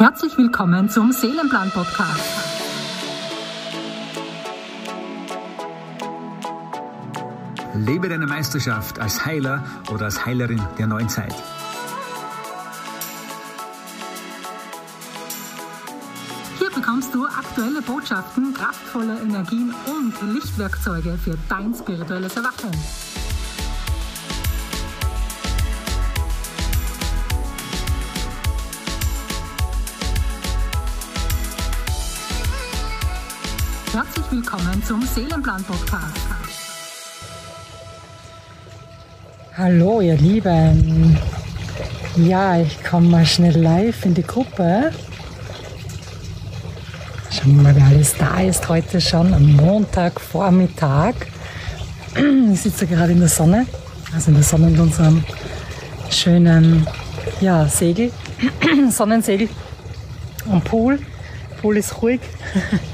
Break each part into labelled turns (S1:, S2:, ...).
S1: Herzlich willkommen zum Seelenplan Podcast.
S2: Lebe deine Meisterschaft als Heiler oder als Heilerin der neuen Zeit.
S1: Hier bekommst du aktuelle Botschaften, kraftvolle Energien und Lichtwerkzeuge für dein spirituelles Erwachen. Herzlich willkommen zum Seelenplan Podcast.
S3: Hallo ihr Lieben. Ja, ich komme mal schnell live in die Gruppe. Schauen wir mal, wer alles da ist heute schon am Montagvormittag. Ich sitze gerade in der Sonne, also in der Sonne mit unserem schönen ja, Segel, Sonnensegel am Pool. Pool ist ruhig.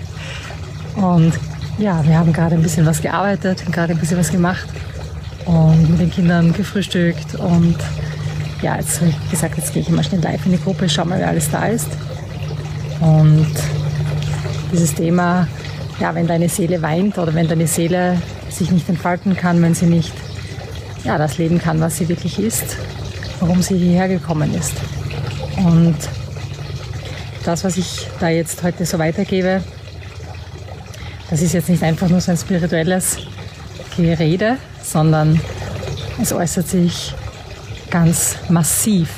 S3: Und ja, wir haben gerade ein bisschen was gearbeitet, gerade ein bisschen was gemacht und mit den Kindern gefrühstückt. Und ja, jetzt habe ich gesagt, jetzt gehe ich mal schnell live in die Gruppe, schau mal, wer alles da ist. Und dieses Thema, ja, wenn deine Seele weint oder wenn deine Seele sich nicht entfalten kann, wenn sie nicht ja, das leben kann, was sie wirklich ist, warum sie hierher gekommen ist. Und das, was ich da jetzt heute so weitergebe, das ist jetzt nicht einfach nur so ein spirituelles Gerede, sondern es äußert sich ganz massiv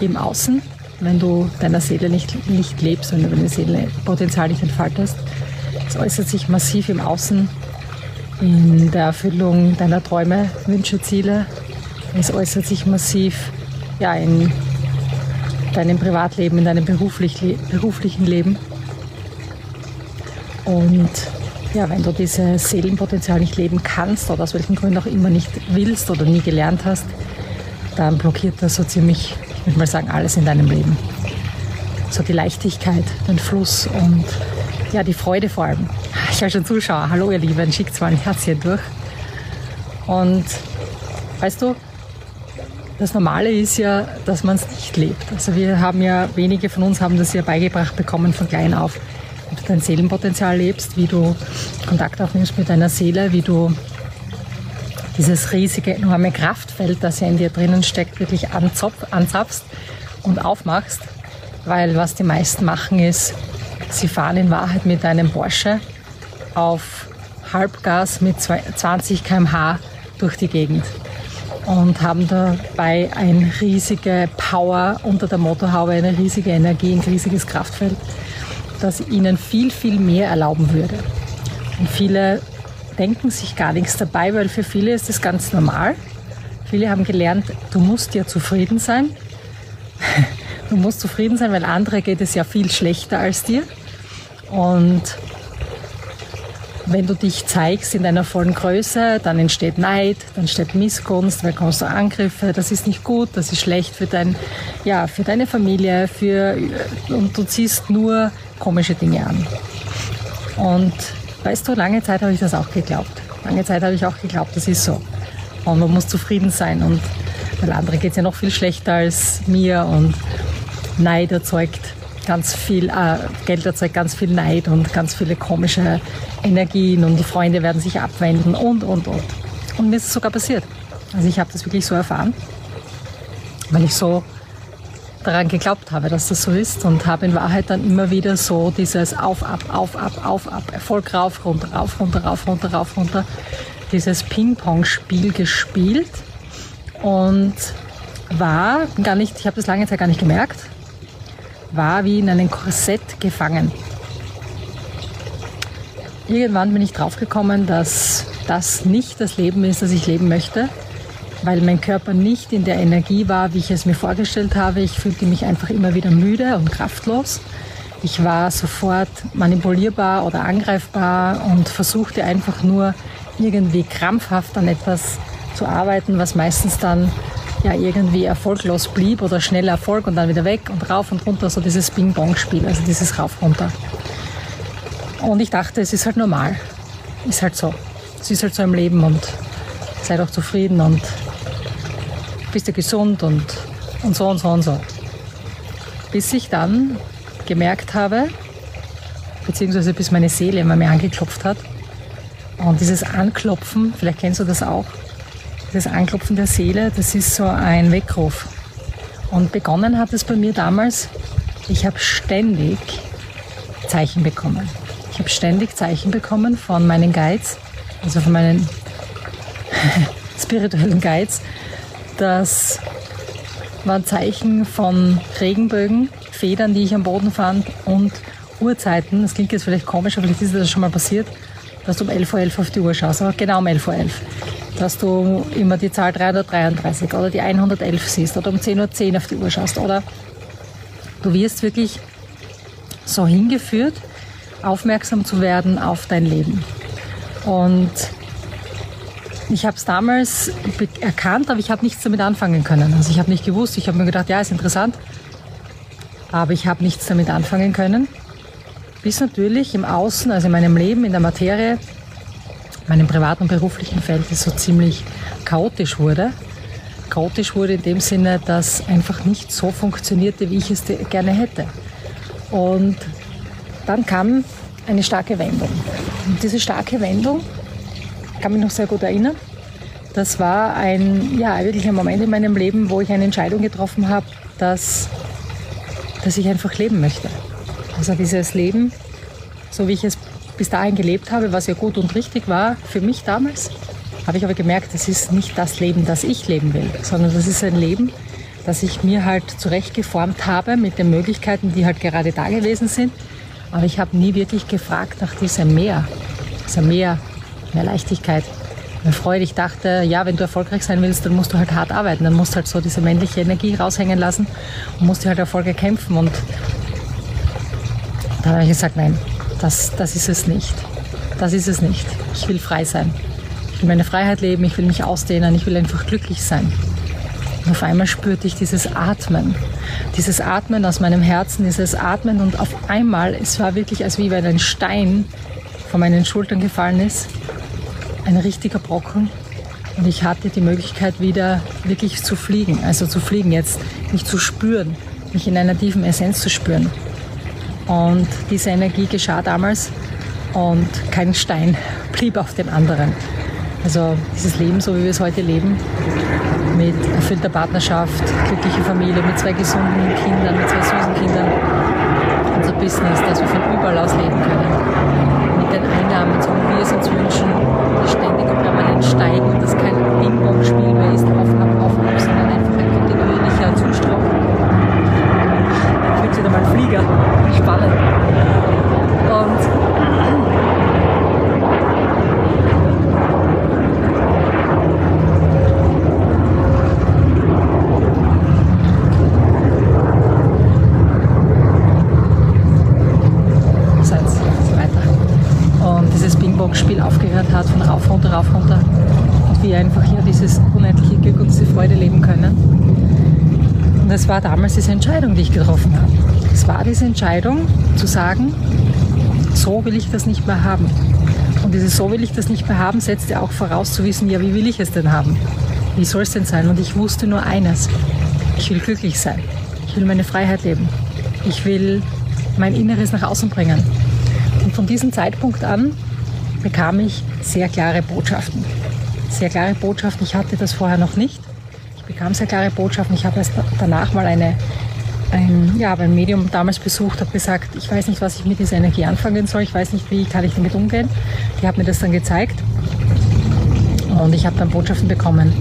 S3: im Außen, wenn du deiner Seele nicht, nicht lebst, wenn du deine Seelenpotenzial nicht entfaltest. Es äußert sich massiv im Außen in der Erfüllung deiner Träume, Wünsche, Ziele. Es äußert sich massiv ja, in deinem Privatleben, in deinem beruflich, beruflichen Leben. Und ja, wenn du dieses Seelenpotenzial nicht leben kannst oder aus welchen Gründen auch immer nicht willst oder nie gelernt hast, dann blockiert das so ziemlich, ich würde mal sagen, alles in deinem Leben. So die Leichtigkeit, den Fluss und ja, die Freude vor allem. Ich habe schon Zuschauer. Hallo ihr Lieben, schickt mal ein Herzchen durch. Und weißt du, das Normale ist ja, dass man es nicht lebt. Also wir haben ja, wenige von uns haben das ja beigebracht bekommen von klein auf du dein Seelenpotenzial lebst, wie du Kontakt aufnimmst mit deiner Seele, wie du dieses riesige, enorme Kraftfeld, das ja in dir drinnen steckt, wirklich anzapfst und aufmachst. Weil was die meisten machen ist, sie fahren in Wahrheit mit einem Porsche auf Halbgas mit 20 km/h durch die Gegend und haben dabei eine riesige Power unter der Motorhaube, eine riesige Energie, ein riesiges Kraftfeld das ihnen viel, viel mehr erlauben würde. Und viele denken sich gar nichts dabei, weil für viele ist das ganz normal. Viele haben gelernt, du musst ja zufrieden sein. Du musst zufrieden sein, weil andere geht es ja viel schlechter als dir. Und wenn du dich zeigst in deiner vollen Größe, dann entsteht Neid, dann entsteht Missgunst, dann kommst du Angriffe, das ist nicht gut, das ist schlecht für, dein, ja, für deine Familie, für, und du ziehst nur komische Dinge an. Und weißt du, lange Zeit habe ich das auch geglaubt. Lange Zeit habe ich auch geglaubt, das ist so. Und man muss zufrieden sein. Und weil andere geht es ja noch viel schlechter als mir. Und Neid erzeugt ganz viel, äh, Geld erzeugt ganz viel Neid und ganz viele komische Energien. Und die Freunde werden sich abwenden und, und, und. Und mir ist es sogar passiert. Also ich habe das wirklich so erfahren, weil ich so daran geglaubt habe, dass das so ist und habe in Wahrheit dann immer wieder so dieses Auf, Ab, Auf, Ab, Auf, Ab, Erfolg rauf, runter, rauf, runter, rauf, runter, rauf, runter, dieses Ping-Pong-Spiel gespielt und war gar nicht, ich habe das lange Zeit gar nicht gemerkt, war wie in einem Korsett gefangen. Irgendwann bin ich draufgekommen, dass das nicht das Leben ist, das ich leben möchte weil mein Körper nicht in der Energie war, wie ich es mir vorgestellt habe. Ich fühlte mich einfach immer wieder müde und kraftlos. Ich war sofort manipulierbar oder angreifbar und versuchte einfach nur irgendwie krampfhaft an etwas zu arbeiten, was meistens dann ja irgendwie erfolglos blieb oder schnell Erfolg und dann wieder weg und rauf und runter, so dieses Bing-Bong-Spiel, also dieses Rauf-Runter. Und ich dachte, es ist halt normal. Ist halt so. Es ist halt so im Leben und sei doch zufrieden und bist du gesund und, und so und so und so. bis ich dann gemerkt habe, beziehungsweise bis meine Seele immer mehr angeklopft hat. Und dieses Anklopfen, vielleicht kennst du das auch, das Anklopfen der Seele, das ist so ein Weckruf. Und begonnen hat es bei mir damals, ich habe ständig Zeichen bekommen. Ich habe ständig Zeichen bekommen von meinen Guides, also von meinen spirituellen Guides. Das waren Zeichen von Regenbögen, Federn, die ich am Boden fand und Uhrzeiten. Das klingt jetzt vielleicht komisch, aber vielleicht ist das schon mal passiert, dass du um 11.11 Uhr auf die Uhr schaust, aber genau um 11.11 Uhr dass du immer die Zahl 333 oder die 111 siehst oder um 10.10 Uhr auf die Uhr schaust oder du wirst wirklich so hingeführt, aufmerksam zu werden auf dein Leben. Und ich habe es damals erkannt, aber ich habe nichts damit anfangen können. Also ich habe nicht gewusst, ich habe mir gedacht, ja, ist interessant, aber ich habe nichts damit anfangen können. Bis natürlich im Außen, also in meinem Leben, in der Materie, meinem privaten und beruflichen Feld es so ziemlich chaotisch wurde. Chaotisch wurde in dem Sinne, dass einfach nicht so funktionierte, wie ich es gerne hätte. Und dann kam eine starke Wendung. Und diese starke Wendung, kann mich noch sehr gut erinnern, das war ein, ja, wirklich ein Moment in meinem Leben, wo ich eine Entscheidung getroffen habe, dass, dass ich einfach leben möchte. Also dieses Leben, so wie ich es bis dahin gelebt habe, was ja gut und richtig war für mich damals, habe ich aber gemerkt, das ist nicht das Leben, das ich leben will, sondern das ist ein Leben, das ich mir halt zurechtgeformt habe mit den Möglichkeiten, die halt gerade da gewesen sind. Aber ich habe nie wirklich gefragt nach diesem Mehr, dieser Mehr, mehr Leichtigkeit, mehr Freude. Ich dachte, ja, wenn du erfolgreich sein willst, dann musst du halt hart arbeiten. Dann musst du halt so diese männliche Energie raushängen lassen und musst dir halt Erfolge kämpfen. Und dann habe ich gesagt, nein, das, das ist es nicht. Das ist es nicht. Ich will frei sein. Ich will meine Freiheit leben, ich will mich ausdehnen, ich will einfach glücklich sein. Und auf einmal spürte ich dieses Atmen. Dieses Atmen aus meinem Herzen, dieses Atmen und auf einmal, es war wirklich, als wie wenn ein Stein von meinen Schultern gefallen ist. Ein richtiger Brocken. Und ich hatte die Möglichkeit wieder wirklich zu fliegen. Also zu fliegen jetzt, mich zu spüren, mich in einer tiefen Essenz zu spüren. Und diese Energie geschah damals und kein Stein blieb auf den anderen. Also dieses Leben, so wie wir es heute leben, mit erfüllter Partnerschaft, glückliche Familie, mit zwei gesunden Kindern, mit zwei süßen Kindern. Unser Business, dass wir von überall aus leben können. Mit den Einnahmen, so wie wir es uns wünschen, die ständig und permanent steigen und das kein Ping-Pong-Spiel mehr ist, auf, ab, auf, ab, sondern einfach ein kontinuierlicher Zustrom. Ich wünsche dir mal Flieger. Spannend. Und Spiel aufgehört hat, von rauf, runter, rauf, runter. Und wir einfach hier dieses unendliche Glück und diese Freude leben können. Und es war damals diese Entscheidung, die ich getroffen habe. Es war diese Entscheidung zu sagen, so will ich das nicht mehr haben. Und dieses so will ich das nicht mehr haben, setzt ja auch voraus zu wissen, ja, wie will ich es denn haben? Wie soll es denn sein? Und ich wusste nur eines. Ich will glücklich sein. Ich will meine Freiheit leben. Ich will mein Inneres nach außen bringen. Und von diesem Zeitpunkt an bekam ich sehr klare Botschaften. Sehr klare Botschaften. Ich hatte das vorher noch nicht. Bekam sehr klare Botschaften. Ich habe erst danach mal eine, ein, ja, ein Medium damals besucht, habe gesagt, ich weiß nicht, was ich mit dieser Energie anfangen soll. Ich weiß nicht, wie kann ich damit umgehen. Die hat mir das dann gezeigt. Und ich habe dann Botschaften bekommen,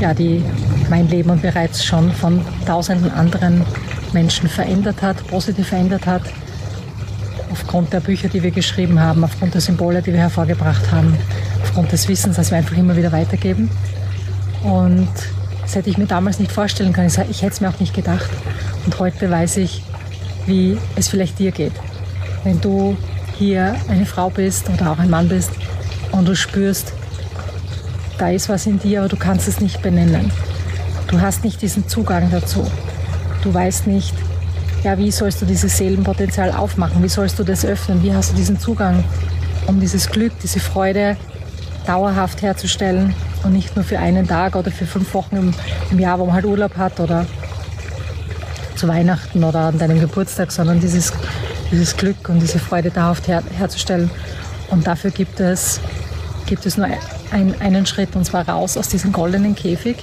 S3: ja, die mein Leben bereits schon von tausenden anderen Menschen verändert hat, positiv verändert hat aufgrund der Bücher, die wir geschrieben haben, aufgrund der Symbole, die wir hervorgebracht haben, aufgrund des Wissens, das wir einfach immer wieder weitergeben. Und das hätte ich mir damals nicht vorstellen können. Ich hätte es mir auch nicht gedacht. Und heute weiß ich, wie es vielleicht dir geht. Wenn du hier eine Frau bist oder auch ein Mann bist und du spürst, da ist was in dir, aber du kannst es nicht benennen. Du hast nicht diesen Zugang dazu. Du weißt nicht, ja, wie sollst du dieses Seelenpotenzial aufmachen? Wie sollst du das öffnen? Wie hast du diesen Zugang, um dieses Glück, diese Freude dauerhaft herzustellen und nicht nur für einen Tag oder für fünf Wochen im, im Jahr, wo man halt Urlaub hat oder zu Weihnachten oder an deinem Geburtstag, sondern dieses, dieses Glück und diese Freude dauerhaft her, herzustellen. Und dafür gibt es, gibt es nur ein, einen Schritt, und zwar raus aus diesem goldenen Käfig.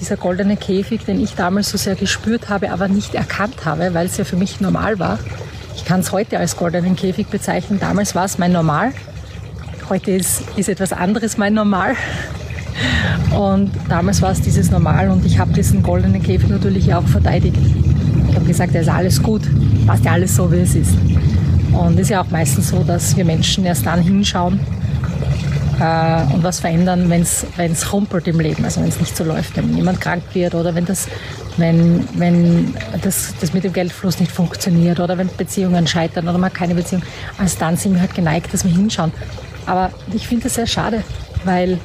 S3: Dieser goldene Käfig, den ich damals so sehr gespürt habe, aber nicht erkannt habe, weil es ja für mich normal war. Ich kann es heute als goldenen Käfig bezeichnen. Damals war es mein Normal. Heute ist, ist etwas anderes mein Normal. Und damals war es dieses Normal und ich habe diesen goldenen Käfig natürlich auch verteidigt. Ich habe gesagt, es ist alles gut, passt ja alles so, wie es ist. Und es ist ja auch meistens so, dass wir Menschen erst dann hinschauen äh, und was verändern, wenn es rumpelt im Leben, also wenn es nicht so läuft, wenn jemand krank wird oder wenn das wenn, wenn das, das mit dem Geldfluss nicht funktioniert oder wenn Beziehungen scheitern oder man keine Beziehung, als dann sind wir halt geneigt, dass wir hinschauen. Aber ich finde das sehr schade, weil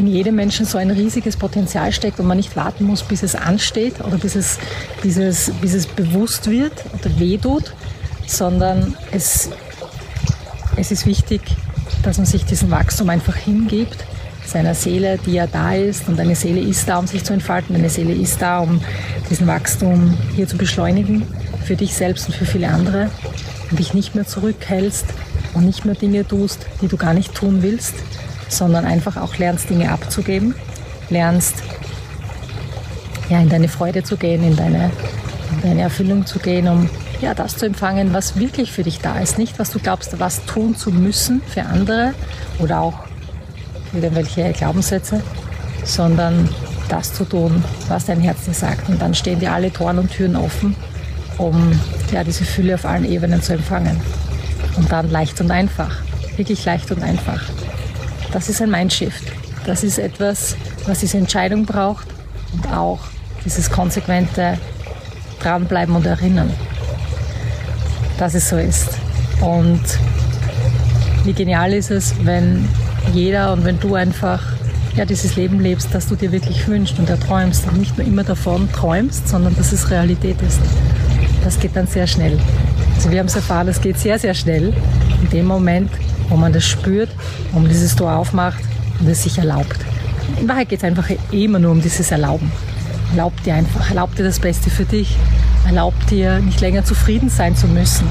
S3: in jedem Menschen so ein riesiges Potenzial steckt und man nicht warten muss, bis es ansteht oder bis es, bis es, bis es bewusst wird oder wehtut, sondern es, es ist wichtig, dass man sich diesem Wachstum einfach hingibt, seiner Seele, die ja da ist. Und eine Seele ist da, um sich zu entfalten. Eine Seele ist da, um diesen Wachstum hier zu beschleunigen, für dich selbst und für viele andere. Und dich nicht mehr zurückhältst und nicht mehr Dinge tust, die du gar nicht tun willst, sondern einfach auch lernst, Dinge abzugeben, lernst, ja, in deine Freude zu gehen, in deine, in deine Erfüllung zu gehen, um ja, das zu empfangen, was wirklich für dich da ist. Nicht, was du glaubst, was tun zu müssen für andere oder auch irgendwelche Glaubenssätze, sondern das zu tun, was dein Herz dir sagt. Und dann stehen dir alle Toren und Türen offen, um ja, diese Fülle auf allen Ebenen zu empfangen. Und dann leicht und einfach, wirklich leicht und einfach. Das ist ein Mindshift. Das ist etwas, was diese Entscheidung braucht und auch dieses konsequente Dranbleiben und Erinnern, dass es so ist. Und wie genial ist es, wenn jeder und wenn du einfach ja, dieses Leben lebst, das du dir wirklich wünschst und erträumst und nicht nur immer davon träumst, sondern dass es Realität ist. Das geht dann sehr schnell. Also wir haben es erfahren, es geht sehr, sehr schnell in dem Moment, wo man das spürt, wo man dieses Tor aufmacht und es sich erlaubt. In Wahrheit geht es einfach immer nur um dieses Erlauben. Erlaub dir einfach, erlaub dir das Beste für dich. Erlaub dir, nicht länger zufrieden sein zu müssen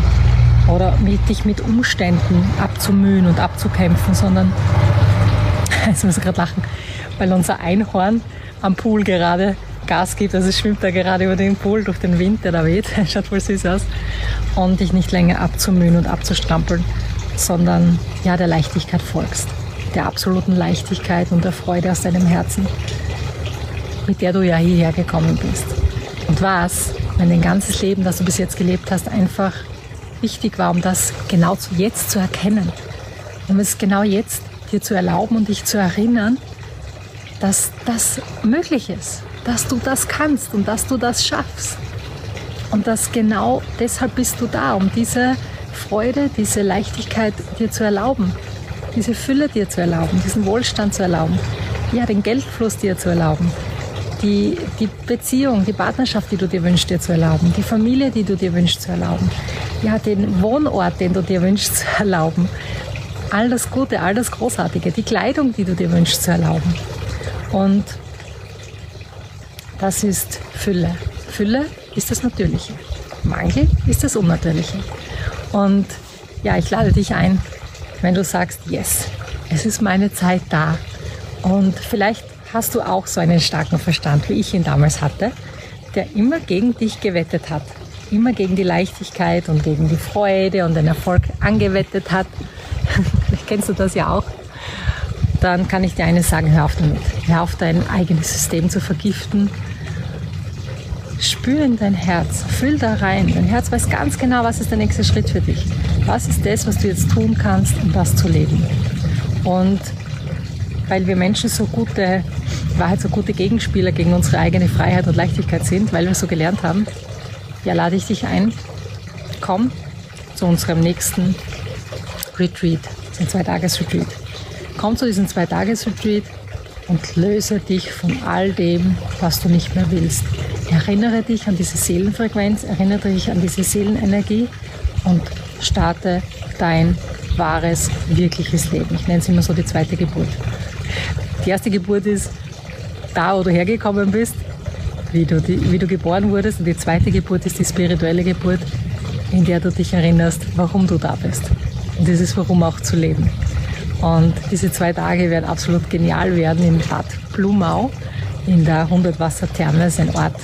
S3: oder mit, dich mit Umständen abzumühen und abzukämpfen, sondern, jetzt muss ich gerade lachen, weil unser Einhorn am Pool gerade Gas gibt, also schwimmt da gerade über den Pool durch den Wind, der da weht, schaut voll süß aus, und dich nicht länger abzumühen und abzustrampeln, sondern ja, der Leichtigkeit folgst. Der absoluten Leichtigkeit und der Freude aus deinem Herzen, mit der du ja hierher gekommen bist. Und was, wenn dein ganzes Leben, das du bis jetzt gelebt hast, einfach wichtig war, um das genau jetzt zu erkennen, um es genau jetzt dir zu erlauben und dich zu erinnern, dass das möglich ist, dass du das kannst und dass du das schaffst. Und dass genau deshalb bist du da, um diese Freude, diese Leichtigkeit dir zu erlauben, diese Fülle dir zu erlauben, diesen Wohlstand zu erlauben, ja, den Geldfluss dir zu erlauben, die, die Beziehung, die Partnerschaft, die du dir wünschst, dir zu erlauben, die Familie, die du dir wünschst, zu erlauben, ja, den Wohnort, den du dir wünschst, zu erlauben, all das Gute, all das Großartige, die Kleidung, die du dir wünschst, zu erlauben. Und das ist Fülle. Fülle ist das Natürliche. Mangel ist das Unnatürliche. Und ja, ich lade dich ein, wenn du sagst, yes, es ist meine Zeit da. Und vielleicht hast du auch so einen starken Verstand, wie ich ihn damals hatte, der immer gegen dich gewettet hat. Immer gegen die Leichtigkeit und gegen die Freude und den Erfolg angewettet hat. Vielleicht kennst du das ja auch. Dann kann ich dir eines sagen, hör auf damit. Hör auf, dein eigenes System zu vergiften. Spür in dein Herz, füll da rein. Dein Herz weiß ganz genau, was ist der nächste Schritt für dich. Was ist das, was du jetzt tun kannst, um das zu leben. Und weil wir Menschen so gute, Wahrheit so gute Gegenspieler gegen unsere eigene Freiheit und Leichtigkeit sind, weil wir so gelernt haben, ja, lade ich dich ein, komm zu unserem nächsten Retreat, ein Zwei-Tages-Retreat. Komm zu diesem Zwei-Tages-Retreat und löse dich von all dem, was du nicht mehr willst. Erinnere dich an diese Seelenfrequenz, erinnere dich an diese Seelenenergie und starte dein wahres, wirkliches Leben. Ich nenne es immer so die zweite Geburt. Die erste Geburt ist da, wo du hergekommen bist. wie du, die, wie du geboren wurdest. Und die zweite Geburt ist die spirituelle Geburt, in der du dich erinnerst, warum du da bist. Und dieses Warum auch zu leben. Und diese zwei Tage werden absolut genial werden in Bad Blumau, in der 100 Wasser Therme, ist ein Ort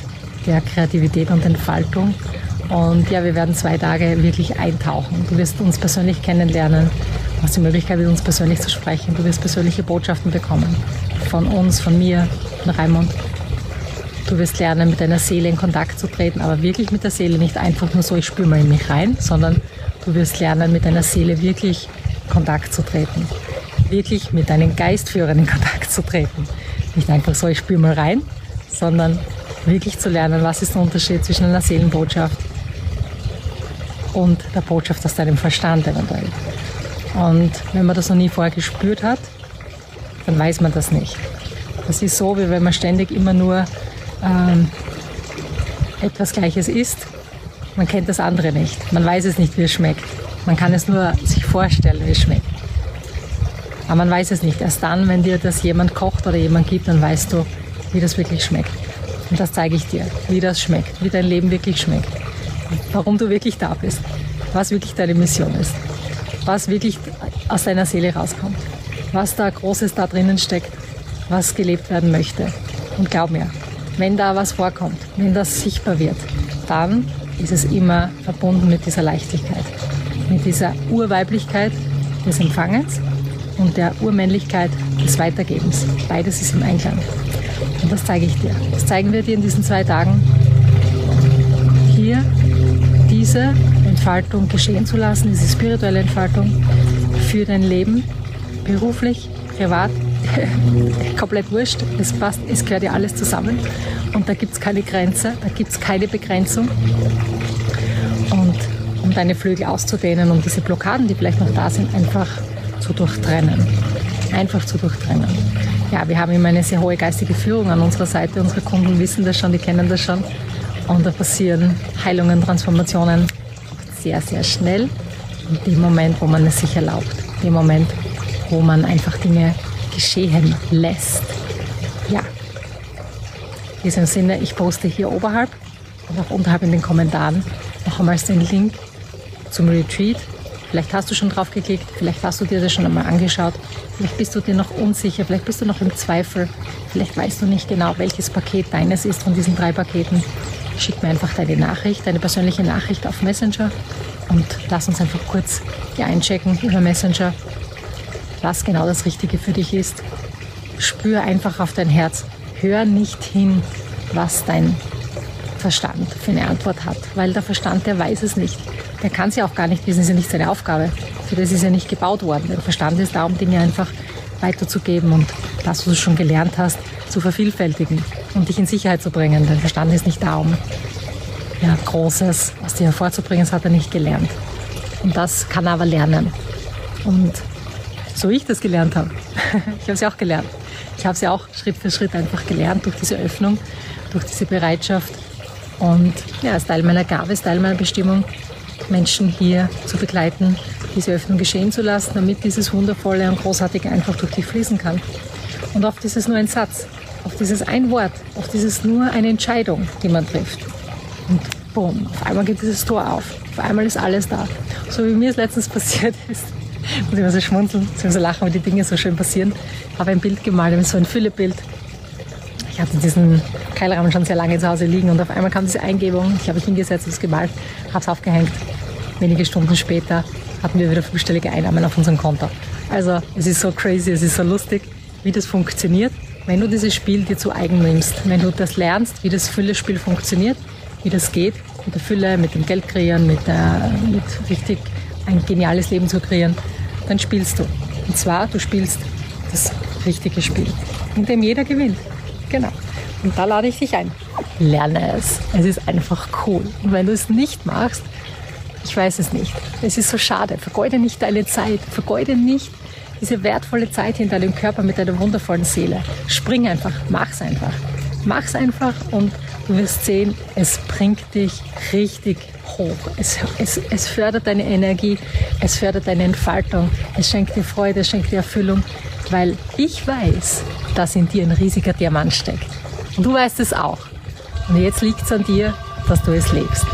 S3: der Kreativität und Entfaltung. Und ja, wir werden zwei Tage wirklich eintauchen. Du wirst uns persönlich kennenlernen, hast die Möglichkeit, mit uns persönlich zu sprechen. Du wirst persönliche Botschaften bekommen. Von uns, von mir, von Raimund. Du wirst lernen, mit deiner Seele in Kontakt zu treten, aber wirklich mit der Seele, nicht einfach nur so, ich spüre mal in mich rein, sondern du wirst lernen, mit deiner Seele wirklich Kontakt zu treten. Wirklich mit deinen Geistführern in Kontakt zu treten. Nicht einfach so, ich spüre mal rein, sondern wirklich zu lernen, was ist der Unterschied zwischen einer Seelenbotschaft und der Botschaft aus deinem Verstand eventuell. Und wenn man das noch nie vorher gespürt hat, dann weiß man das nicht. Das ist so, wie wenn man ständig immer nur ähm, etwas Gleiches isst. Man kennt das andere nicht. Man weiß es nicht, wie es schmeckt. Man kann es nur sich vorstellen, wie es schmeckt. Aber man weiß es nicht. Erst dann, wenn dir das jemand kocht oder jemand gibt, dann weißt du, wie das wirklich schmeckt. Und das zeige ich dir, wie das schmeckt, wie dein Leben wirklich schmeckt. Warum du wirklich da bist. Was wirklich deine Mission ist. Was wirklich aus deiner Seele rauskommt. Was da Großes da drinnen steckt. Was gelebt werden möchte. Und glaub mir, wenn da was vorkommt, wenn das sichtbar wird, dann ist es immer verbunden mit dieser Leichtigkeit, mit dieser Urweiblichkeit des Empfangens und der Urmännlichkeit des Weitergebens. Beides ist im Einklang. Und das zeige ich dir. Das zeigen wir dir in diesen zwei Tagen. Hier diese Entfaltung geschehen zu lassen, diese spirituelle Entfaltung für dein Leben, beruflich, privat, komplett wurscht. Es passt, es gehört ja alles zusammen. Und da gibt es keine Grenze, da gibt es keine Begrenzung. Und um deine Flügel auszudehnen, um diese Blockaden, die vielleicht noch da sind, einfach zu durchtrennen. Einfach zu durchtrennen. Ja, wir haben immer eine sehr hohe geistige Führung an unserer Seite. Unsere Kunden wissen das schon, die kennen das schon. Und da passieren Heilungen, Transformationen sehr, sehr schnell. In dem Moment, wo man es sich erlaubt. In dem Moment, wo man einfach Dinge geschehen lässt. Ja. In diesem Sinne, ich poste hier oberhalb und auch unterhalb in den Kommentaren noch einmal den Link zum Retreat. Vielleicht hast du schon drauf geklickt, vielleicht hast du dir das schon einmal angeschaut, vielleicht bist du dir noch unsicher, vielleicht bist du noch im Zweifel, vielleicht weißt du nicht genau, welches Paket deines ist von diesen drei Paketen. Schick mir einfach deine Nachricht, deine persönliche Nachricht auf Messenger und lass uns einfach kurz hier einchecken über Messenger was genau das Richtige für dich ist. Spür einfach auf dein Herz. Hör nicht hin, was dein Verstand für eine Antwort hat, weil der Verstand, der weiß es nicht. Der kann sie auch gar nicht wissen, ist ja nicht seine Aufgabe. Für das ist er nicht gebaut worden. Der Verstand ist da, um Dinge einfach weiterzugeben und das, was du schon gelernt hast, zu vervielfältigen und dich in Sicherheit zu bringen. Der Verstand ist nicht da, um ja, Großes aus dir hervorzubringen, das hat er nicht gelernt. Und das kann er aber lernen. Und so wie ich das gelernt habe. Ich habe es ja auch gelernt. Ich habe es ja auch Schritt für Schritt einfach gelernt durch diese Öffnung, durch diese Bereitschaft. Und ja, ist Teil meiner Gabe, ist Teil meiner Bestimmung, Menschen hier zu begleiten, diese Öffnung geschehen zu lassen, damit dieses Wundervolle und Großartige einfach durch dich fließen kann. Und oft ist es nur ein Satz, auf dieses ein Wort, auf dieses nur eine Entscheidung, die man trifft. Und bumm, auf einmal geht dieses Tor auf. Auf einmal ist alles da. So wie mir es letztens passiert ist muss ich immer so schmunzeln, so lachen, weil die Dinge so schön passieren. Habe ein Bild gemalt, so ein Füllebild. Ich hatte diesen Keilrahmen schon sehr lange zu Hause liegen und auf einmal kam diese Eingebung. Ich habe mich hingesetzt, es gemalt, habe es aufgehängt. Wenige Stunden später hatten wir wieder fünfstellige Einnahmen auf unserem Konto. Also es ist so crazy, es ist so lustig, wie das funktioniert, wenn du dieses Spiel dir zu eigen nimmst. Wenn du das lernst, wie das Füllespiel funktioniert, wie das geht, mit der Fülle, mit dem Geld kreieren, mit, der, mit richtig ein geniales Leben zu kreieren, dann spielst du. Und zwar, du spielst das richtige Spiel, in dem jeder gewinnt. Genau. Und da lade ich dich ein. Lerne es. Es ist einfach cool. Und wenn du es nicht machst, ich weiß es nicht. Es ist so schade. Vergeude nicht deine Zeit. Vergeude nicht diese wertvolle Zeit in deinem Körper mit deiner wundervollen Seele. Spring einfach. Mach's einfach. Mach's einfach und du wirst sehen, es bringt dich richtig hoch. Es, es, es fördert deine Energie, es fördert deine Entfaltung, es schenkt dir Freude, es schenkt dir Erfüllung, weil ich weiß, dass in dir ein riesiger Diamant steckt. Und du weißt es auch. Und jetzt liegt es an dir, dass du es lebst.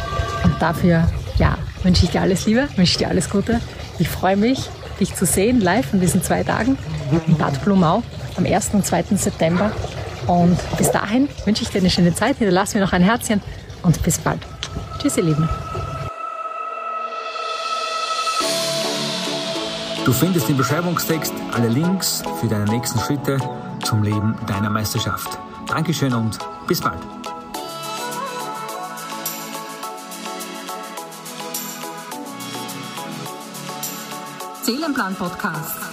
S3: Und dafür, ja, wünsche ich dir alles Liebe, wünsche dir alles Gute. Ich freue mich, dich zu sehen live in diesen zwei Tagen in Bad Blumau am 1. und 2. September. Und bis dahin wünsche ich dir eine schöne Zeit. Hinterlass mir noch ein Herzchen und bis bald. Tschüss, ihr Lieben.
S2: Du findest im Beschreibungstext alle Links für deine nächsten Schritte zum Leben deiner Meisterschaft. Dankeschön und bis bald.
S1: Seelenplan Podcast.